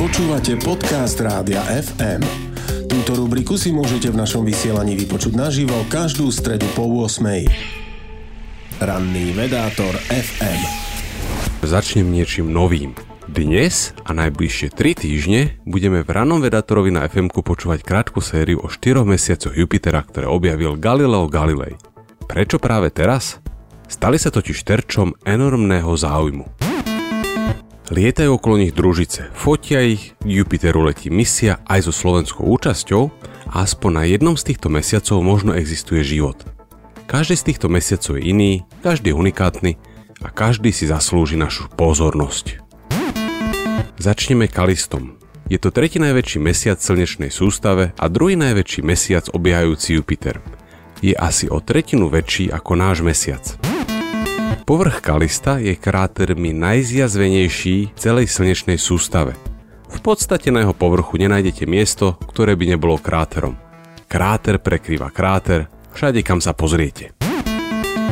Počúvate podcast Rádia FM. Túto rubriku si môžete v našom vysielaní vypočuť naživo každú stredu po 8. Ranný vedátor FM. Začnem niečím novým. Dnes a najbližšie 3 týždne budeme v ranom vedátorovi na fm počúvať krátku sériu o 4 mesiacoch Jupitera, ktoré objavil Galileo Galilei. Prečo práve teraz? Stali sa totiž terčom enormného záujmu. Lietajú okolo nich družice, fotia ich, k Jupiteru letí misia aj so slovenskou účasťou a aspoň na jednom z týchto mesiacov možno existuje život. Každý z týchto mesiacov je iný, každý je unikátny a každý si zaslúži našu pozornosť. Začneme Kalistom. Je to tretí najväčší mesiac v slnečnej sústave a druhý najväčší mesiac obiehajúci Jupiter. Je asi o tretinu väčší ako náš mesiac. Povrch Kalista je krátermi najzjazvenejší celej slnečnej sústave. V podstate na jeho povrchu nenájdete miesto, ktoré by nebolo kráterom. Kráter prekrýva kráter, všade kam sa pozriete.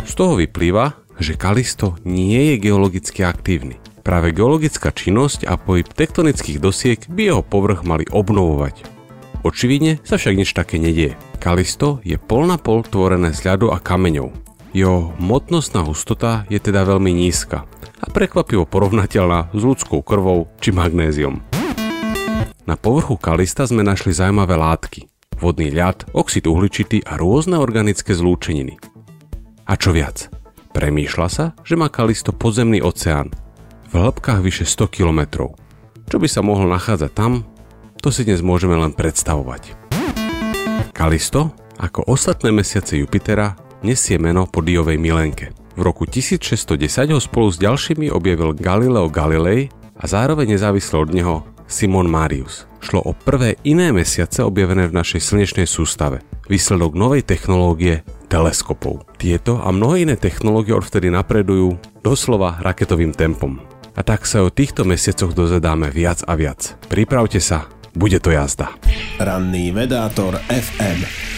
Z toho vyplýva, že Kalisto nie je geologicky aktívny. Práve geologická činnosť a pohyb tektonických dosiek by jeho povrch mali obnovovať. Očividne sa však nič také nedieje. Kalisto je pol na pol tvorené z ľadu a kameňov. Jeho hmotnostná hustota je teda veľmi nízka a prekvapivo porovnateľná s ľudskou krvou či magnéziom. Na povrchu kalista sme našli zaujímavé látky. Vodný ľad, oxid uhličitý a rôzne organické zlúčeniny. A čo viac? Premýšľa sa, že má kalisto podzemný oceán v hĺbkach vyše 100 km. Čo by sa mohlo nachádzať tam, to si dnes môžeme len predstavovať. Kalisto, ako ostatné mesiace Jupitera, nesie meno po Diovej milenke. V roku 1610 ho spolu s ďalšími objavil Galileo Galilei a zároveň nezávisle od neho Simon Marius. Šlo o prvé iné mesiace objavené v našej slnečnej sústave. Výsledok novej technológie teleskopov. Tieto a mnohé iné technológie odvtedy napredujú doslova raketovým tempom. A tak sa o týchto mesiacoch dozvedáme viac a viac. Pripravte sa, bude to jazda. Ranný vedátor FM.